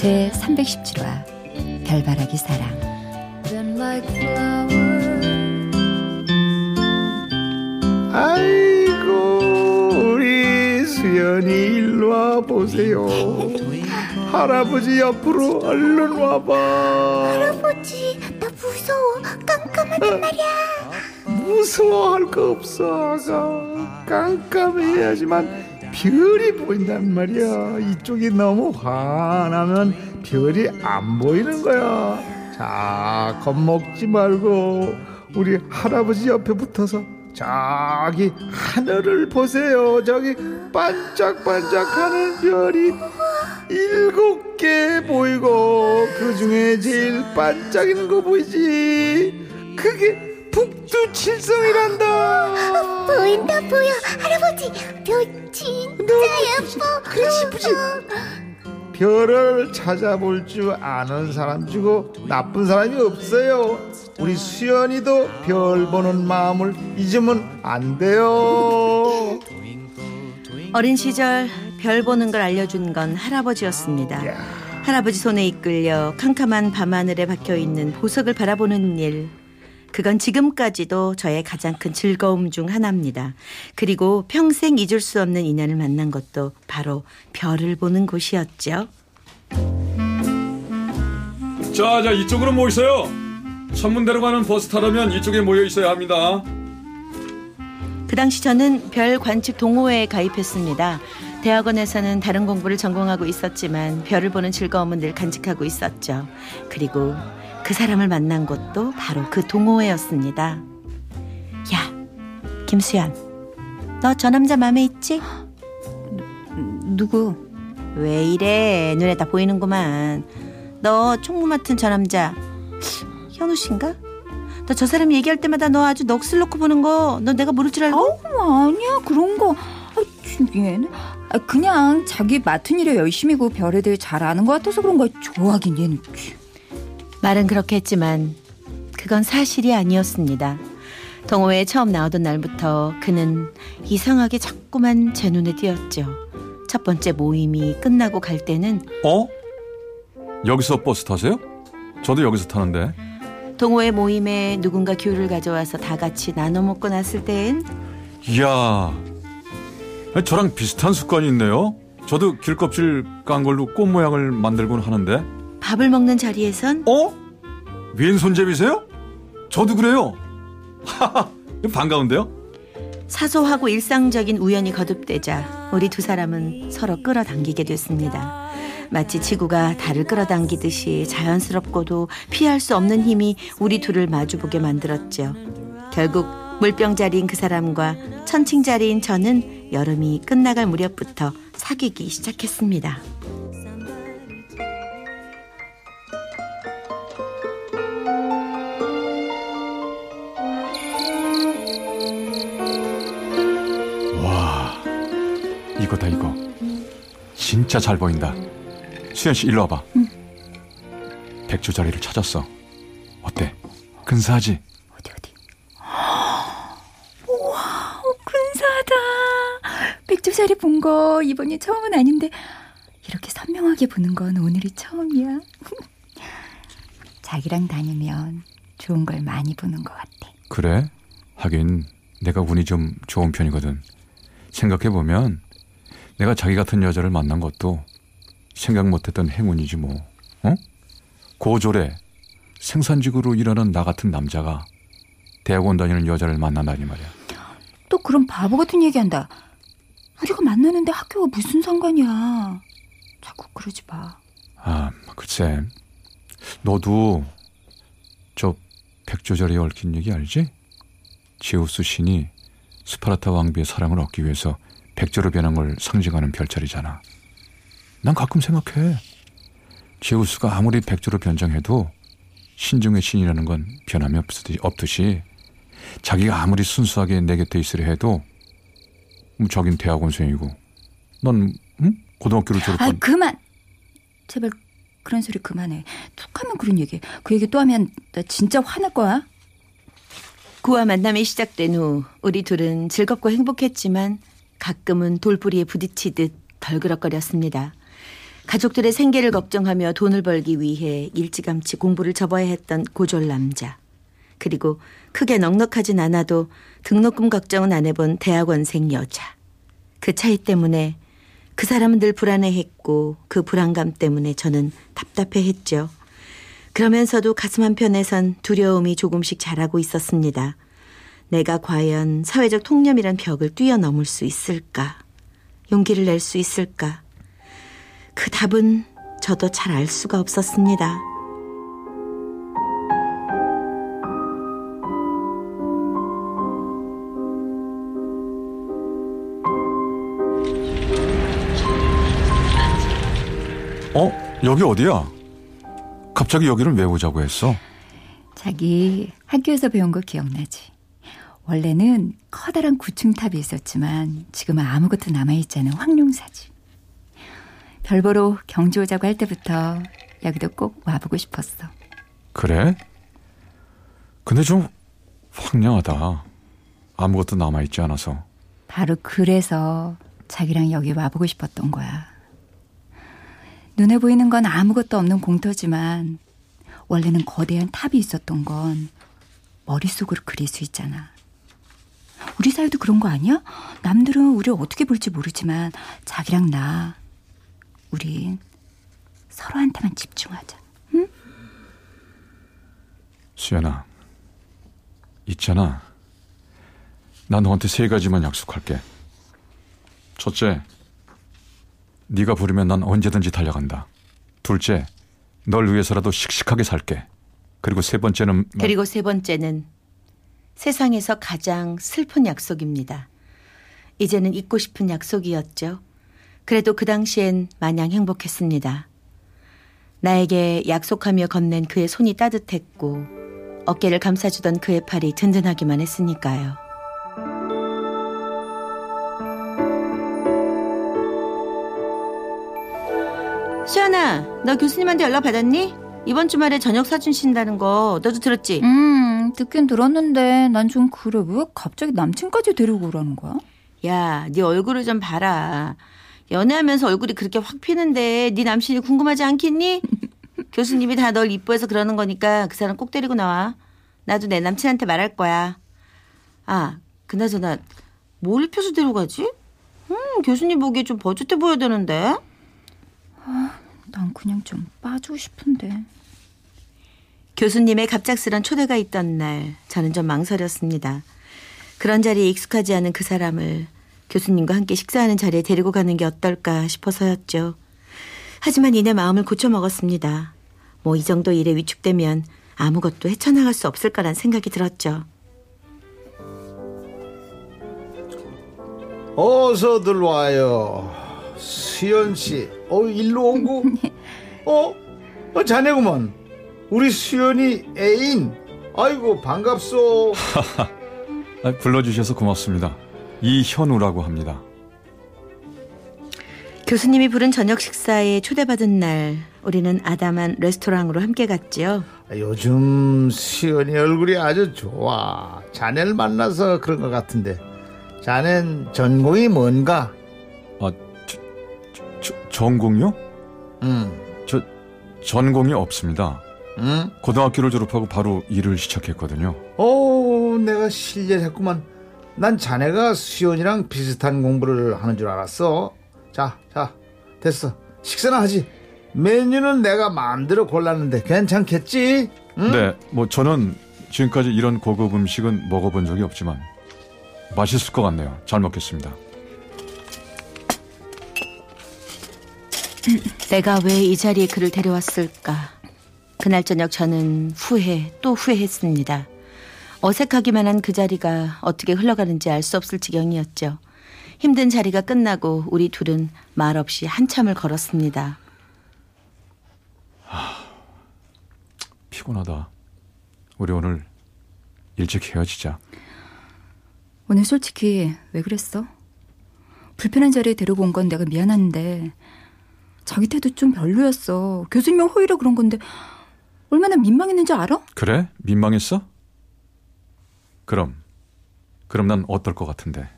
제 317화 별바라기 사랑. 아이고 우리 수연이 일로 와 보세요. 할아버지 옆으로 얼른 와봐. 할아버지 나 무서워. 깜깜하단 말이야. 무서워할 거 없어 아가. 깜깜해야지만 별이 보인단 말이야. 이쪽이 너무 환하면 별이 안 보이는 거야. 자 겁먹지 말고 우리 할아버지 옆에 붙어서 저기 하늘을 보세요. 저기 반짝반짝하는 별이 일곱 개 보이고 그 중에 제일 반짝이는 거 보이지? 그게 북두칠성이란다. 보인다 보여. 할아버지 별 진짜 예뻐. 그렇지 예쁘지. 별을 찾아볼 줄 아는 사람 주고 나쁜 사람이 없어요. 우리 수연이도 별 보는 마음을 잊으면 안 돼요. 어린 시절 별 보는 걸 알려준 건 할아버지였습니다. 할아버지 손에 이끌려 캄캄한 밤하늘에 박혀 있는 보석을 바라보는 일. 그건 지금까지도 저의 가장 큰 즐거움 중 하나입니다. 그리고 평생 잊을 수 없는 인연을 만난 것도 바로 별을 보는 곳이었죠. 자, 자 이쪽으로 모이세요. 천문대로 가는 버스 타려면 이쪽에 모여 있어야 합니다. 그 당시 저는 별 관측 동호회에 가입했습니다. 대학원에서는 다른 공부를 전공하고 있었지만 별을 보는 즐거움은 늘 간직하고 있었죠. 그리고 그 사람을 만난 곳도 바로 그 동호회였습니다. 야, 김수연, 너 저 남자 마음에 있지? 누구? 왜 이래? 눈에 다 보이는구만. 너 총무 맡은 저 남자 현우 씨인가? 너 저 사람 얘기할 때마다 너 아주 넋을 놓고 보는 거 너 내가 모를 줄 알고? 어, 아니야 그런 거. 아, 얘는 아, 그냥 자기 맡은 일에 열심히고 별에 대해 잘 아는 것 같아서 그런 거야. 좋아하긴 얘는. 말은 그렇게 했지만 그건 사실이 아니었습니다. 동호회에 처음 나오던 날부터 그는 이상하게 자꾸만 제 눈에 띄었죠. 첫 번째 모임이 끝나고 갈 때는 어? 여기서 버스 타세요? 저도 여기서 타는데. 동호회 모임에 누군가 귤을 가져와서 다 같이 나눠 먹고 났을 땐 이야, 저랑 비슷한 습관이 있네요. 저도 귤껍질 깐 걸로 꽃 모양을 만들곤 하는데. 밥을 먹는 자리에선 어? 왼손잡이세요? 저도 그래요. 하하, 반가운데요? 사소하고 일상적인 우연이 거듭되자 우리 두 사람은 서로 끌어당기게 됐습니다. 마치 지구가 달을 끌어당기듯이 자연스럽고도 피할 수 없는 힘이 우리 둘을 마주보게 만들었죠. 결국 물병자리인 그 사람과 천칭자리인 저는 여름이 끝나갈 무렵부터 사귀기 시작했습니다. 진짜 잘 보인다. 수현 씨 일로 와봐. 백조 자리를 찾았어. 어때? 근사하지? 어디 어디? 우와, 근사하다. 백조 자리 본 거 이번이 처음은 아닌데 이렇게 선명하게 보는 건 오늘이 처음이야. 자기랑 다니면 좋은 걸 많이 보는 것 같아. 그래? 하긴 내가 운이 좀 좋은 편이거든. 생각해 보면 내가 자기 같은 여자를 만난 것도 생각 못했던 행운이지 뭐. 어? 고졸에 생산직으로 일하는 나 같은 남자가 대학원 다니는 여자를 만난다니 말이야. 또 그런 바보 같은 얘기한다. 우리가 만나는데 학교가 무슨 상관이야. 자꾸 그러지 마. 아, 글쎄. 너도 저 백조절에 얽힌 얘기 알지? 제우스 신이 스파르타 왕비의 사랑을 얻기 위해서 백조로 변한 걸 상징하는 별자리잖아. 난 가끔 생각해. 제우스가 아무리 백조로 변장해도 신중의 신이라는 건 변함이 없듯이, 없듯이 자기가 아무리 순수하게 내 곁에 있으려 해도 뭐 자긴 대학원생이고 넌 응? 고등학교를 아 졸업한 그만. 제발 그런 소리 그만해. 툭하면 그런 얘기. 그 얘기 또 하면 나 진짜 화날 거야. 그와 만남이 시작된 후 우리 둘은 즐겁고 행복했지만 가끔은 돌부리에 부딪히듯 덜그럭거렸습니다. 가족들의 생계를 걱정하며 돈을 벌기 위해 일찌감치 공부를 접어야 했던 고졸 남자. 그리고 크게 넉넉하진 않아도 등록금 걱정은 안 해본 대학원생 여자. 그 차이 때문에 그 사람은 늘 불안해했고 그 불안감 때문에 저는 답답해했죠. 그러면서도 가슴 한편에선 두려움이 조금씩 자라고 있었습니다. 내가 과연 사회적 통념이란 벽을 뛰어넘을 수 있을까? 용기를 낼 수 있을까? 그 답은 저도 잘 알 수가 없었습니다. 어? 여기 어디야? 갑자기 여기를 왜 오자고 했어? 자기 학교에서 배운 거 기억나지? 원래는 커다란 구층탑이 있었지만 지금은 아무것도 남아있지 않은 황룡사지. 별 보러 경주 오자고 할 때부터 여기도 꼭 와보고 싶었어. 그래? 근데 좀 황량하다. 아무것도 남아있지 않아서. 바로 그래서 자기랑 여기 와보고 싶었던 거야. 눈에 보이는 건 아무것도 없는 공터지만 원래는 거대한 탑이 있었던 건 머릿속으로 그릴 수 있잖아. 우리 사이도 그런 거 아니야? 남들은 우리를 어떻게 볼지 모르지만 자기랑 나 우린 서로한테만 집중하자. 수연아, 있잖아. 나 너한테 세 가지만 약속할게. 첫째, 네가 부르면 난 언제든지 달려간다. 둘째, 널 위해서라도 씩씩하게 살게. 그리고 세 번째는 그리고 세 번째는 세상에서 가장 슬픈 약속입니다. 이제는 잊고 싶은 약속이었죠. 그래도 그 당시엔 마냥 행복했습니다. 나에게 약속하며 건넨 그의 손이 따뜻했고 어깨를 감싸주던 그의 팔이 든든하기만 했으니까요. 시연아, 너 교수님한테 연락 받았니? 이번 주말에 저녁 사준 쉰다는 거 너도 들었지? 음, 듣긴 들었는데 난 좀 그래. 왜 갑자기 남친까지 데리고 오라는 거야? 야, 네 얼굴을 좀 봐라. 연애하면서 얼굴이 그렇게 확 피는데 네 남친이 궁금하지 않겠니? 교수님이 다 널 이뻐해서 그러는 거니까 그 사람 꼭 데리고 나와. 나도 내 남친한테 말할 거야. 아, 그나저나 뭘 입혀서 데려가지? 음, 교수님 보기에 좀 버젓해 보여야 되는데. 난 그냥 좀 빠지고 싶은데. 교수님의 갑작스런 초대가 있던 날 저는 좀 망설였습니다. 그런 자리에 익숙하지 않은 그 사람을 교수님과 함께 식사하는 자리에 데리고 가는 게 어떨까 싶어서였죠. 하지만 이내 마음을 고쳐먹었습니다. 뭐 이 정도 일에 위축되면 아무것도 헤쳐나갈 수 없을 거란 생각이 들었죠. 어서들 와요. 수연 씨, 어 일로 오고, 어, 어 자네구먼. 우리 수연이 애인. 아이고 반갑소. 아, 불러주셔서 고맙습니다. 이현우라고 합니다. 교수님이 부른 저녁 식사에 초대받은 날 우리는 아담한 레스토랑으로 함께 갔지요. 요즘 수연이 얼굴이 아주 좋아. 자네를 만나서 그런 것 같은데. 자넨 전공이 뭔가? 아, 저, 저, 전공이요? 응, 저 전공이 없습니다. 응. 고등학교를 졸업하고 바로 일을 시작했거든요. 오, 내가 실례했구만. 난 자네가 수연이랑 비슷한 공부를 하는 줄 알았어. 자, 자, 됐어. 식사나 하지. 메뉴는 내가 마음대로 골랐는데 괜찮겠지? 응? 네, 뭐 저는 지금까지 이런 고급 음식은 먹어본 적이 없지만 맛있을 것 같네요. 잘 먹겠습니다. 내가 왜 이 자리에 그를 데려왔을까? 그날 저녁 저는 후회 또 후회했습니다. 어색하기만 한 그 자리가 어떻게 흘러가는지 알 수 없을 지경이었죠. 힘든 자리가 끝나고 우리 둘은 말없이 한참을 걸었습니다. 피곤하다. 우리 오늘 일찍 헤어지자. 오늘 솔직히 왜 그랬어? 불편한 자리에 데리고 온 건 내가 미안한데 자기 태도 좀 별로였어. 교수님이 호의로 그런 건데 얼마나 민망했는지 알아? 그래? 민망했어? 그럼 그럼 난 어떨 것 같은데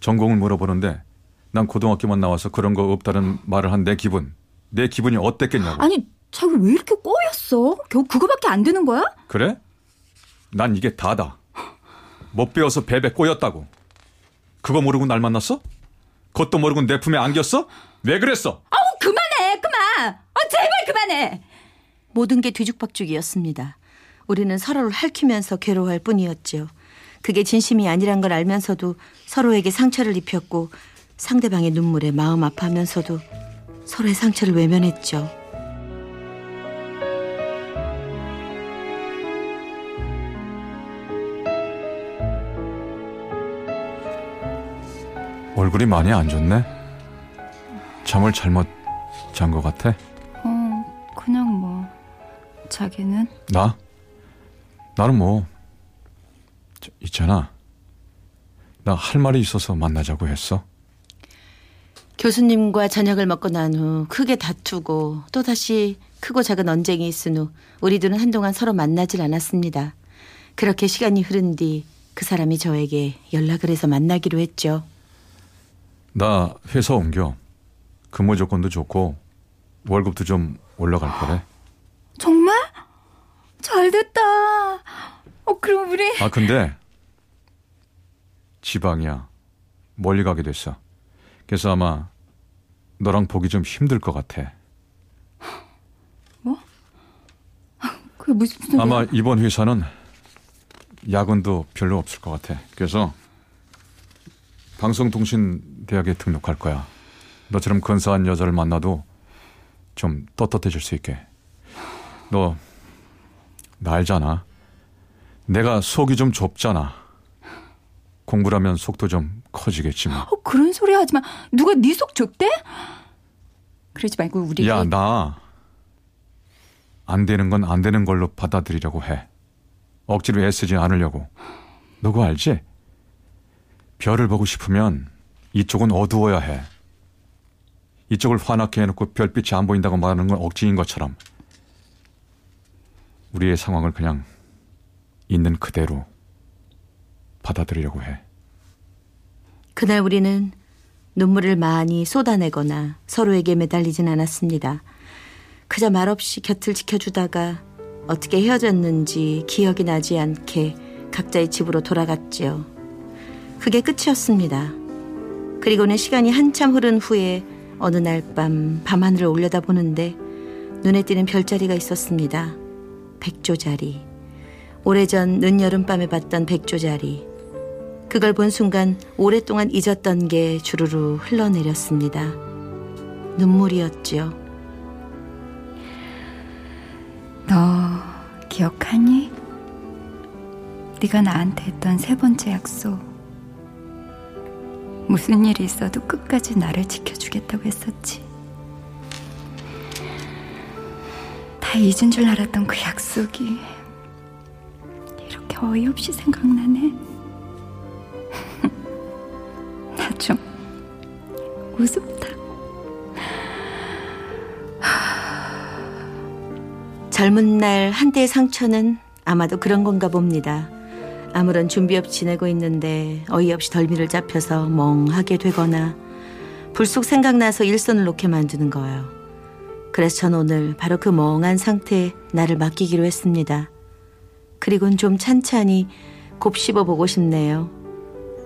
전공을 물어보는데 난 고등학교만 나와서 그런 거 없다는 말을 한 내 기분 내 기분이 어땠겠냐고 아니 자기 왜 이렇게 꼬였어? 겨우 그거밖에 안 되는 거야? 그래? 난 이게 다다 못 배워서 베베 꼬였다고 그거 모르고 날 만났어? 그것도 모르고 내 품에 안겼어? 왜 그랬어? 아우 그만해 그만 아 제발 그만해 모든 게 뒤죽박죽이었습니다. 우리는 서로를 핥히면서 괴로워할 뿐이었죠. 그게 진심이 아니란 걸 알면서도 서로에게 상처를 입혔고 상대방의 눈물에 마음 아파하면서도 서로의 상처를 외면했죠. 얼굴이 많이 안 좋네 잠을 잘못 잔 것 같아 자기는 나? 나는 뭐 저, 있잖아 나 할 말이 있어서 만나자고 했어 교수님과 저녁을 먹고 난 후 크게 다투고 또다시 크고 작은 언쟁이 있은 후 우리들은 한동안 서로 만나질 않았습니다. 그렇게 시간이 흐른 뒤 그 사람이 저에게 연락을 해서 만나기로 했죠. 나 회사 옮겨. 근무 조건도 좋고 월급도 좀 올라갈 거래. 정말 잘됐다 어 그럼 우리 아 근데 지방이야. 멀리 가게 됐어. 그래서 아마 너랑 보기 좀 힘들 것 같아. 그게 무슨 소리야 아마 이번 회사는 야근도 별로 없을 것 같아. 그래서 방송통신대학에 등록할 거야. 너처럼 근사한 여자를 만나도 좀 떳떳해질 수 있게. 너, 나 알잖아. 내가 속이 좀 좁잖아. 공부라면 속도 좀 커지겠지 뭐. 어, 그런 소리 하지 마. 누가 네 속 좁대? 그러지 말고 우리 야, 나, 안 되는 건 안 되는 걸로 받아들이려고 해. 억지로 애쓰지 않으려고. 너 그거 알지? 별을 보고 싶으면 이쪽은 어두워야 해. 이쪽을 환하게 해놓고 별빛이 안 보인다고 말하는 건 억지인 것처럼. 우리의 상황을 그냥 있는 그대로 받아들이려고 해. 그날 우리는 눈물을 많이 쏟아내거나 서로에게 매달리진 않았습니다. 그저 말없이 곁을 지켜주다가 어떻게 헤어졌는지 기억이 나지 않게 각자의 집으로 돌아갔지요. 그게 끝이었습니다. 그리고는 시간이 한참 흐른 후에 어느 날 밤 밤하늘을 올려다보는데 눈에 띄는 별자리가 있었습니다. 백조자리. 오래전 늦여름밤에 봤던 백조자리. 그걸 본 순간 오랫동안 잊었던 게 주르르 흘러내렸습니다. 눈물이었죠. 너 기억하니? 네가 나한테 했던 세 번째 약속. 무슨 일이 있어도 끝까지 나를 지켜주겠다고 했었지. 다 잊은 줄 알았던 그 약속이 이렇게 어이없이 생각나네. 나 좀 우습다. 젊은 날 한때의 상처는 아마도 그런 건가 봅니다. 아무런 준비 없이 지내고 있는데 어이없이 덜미를 잡혀서 멍하게 되거나 불쑥 생각나서 일선을 놓게 만드는 거예요. 그래서 전 오늘 바로 그 멍한 상태에 나를 맡기기로 했습니다. 그리곤 좀 찬찬히 곱씹어 보고 싶네요.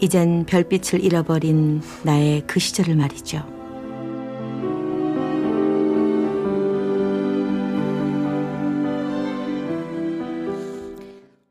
이젠 별빛을 잃어버린 나의 그 시절을 말이죠.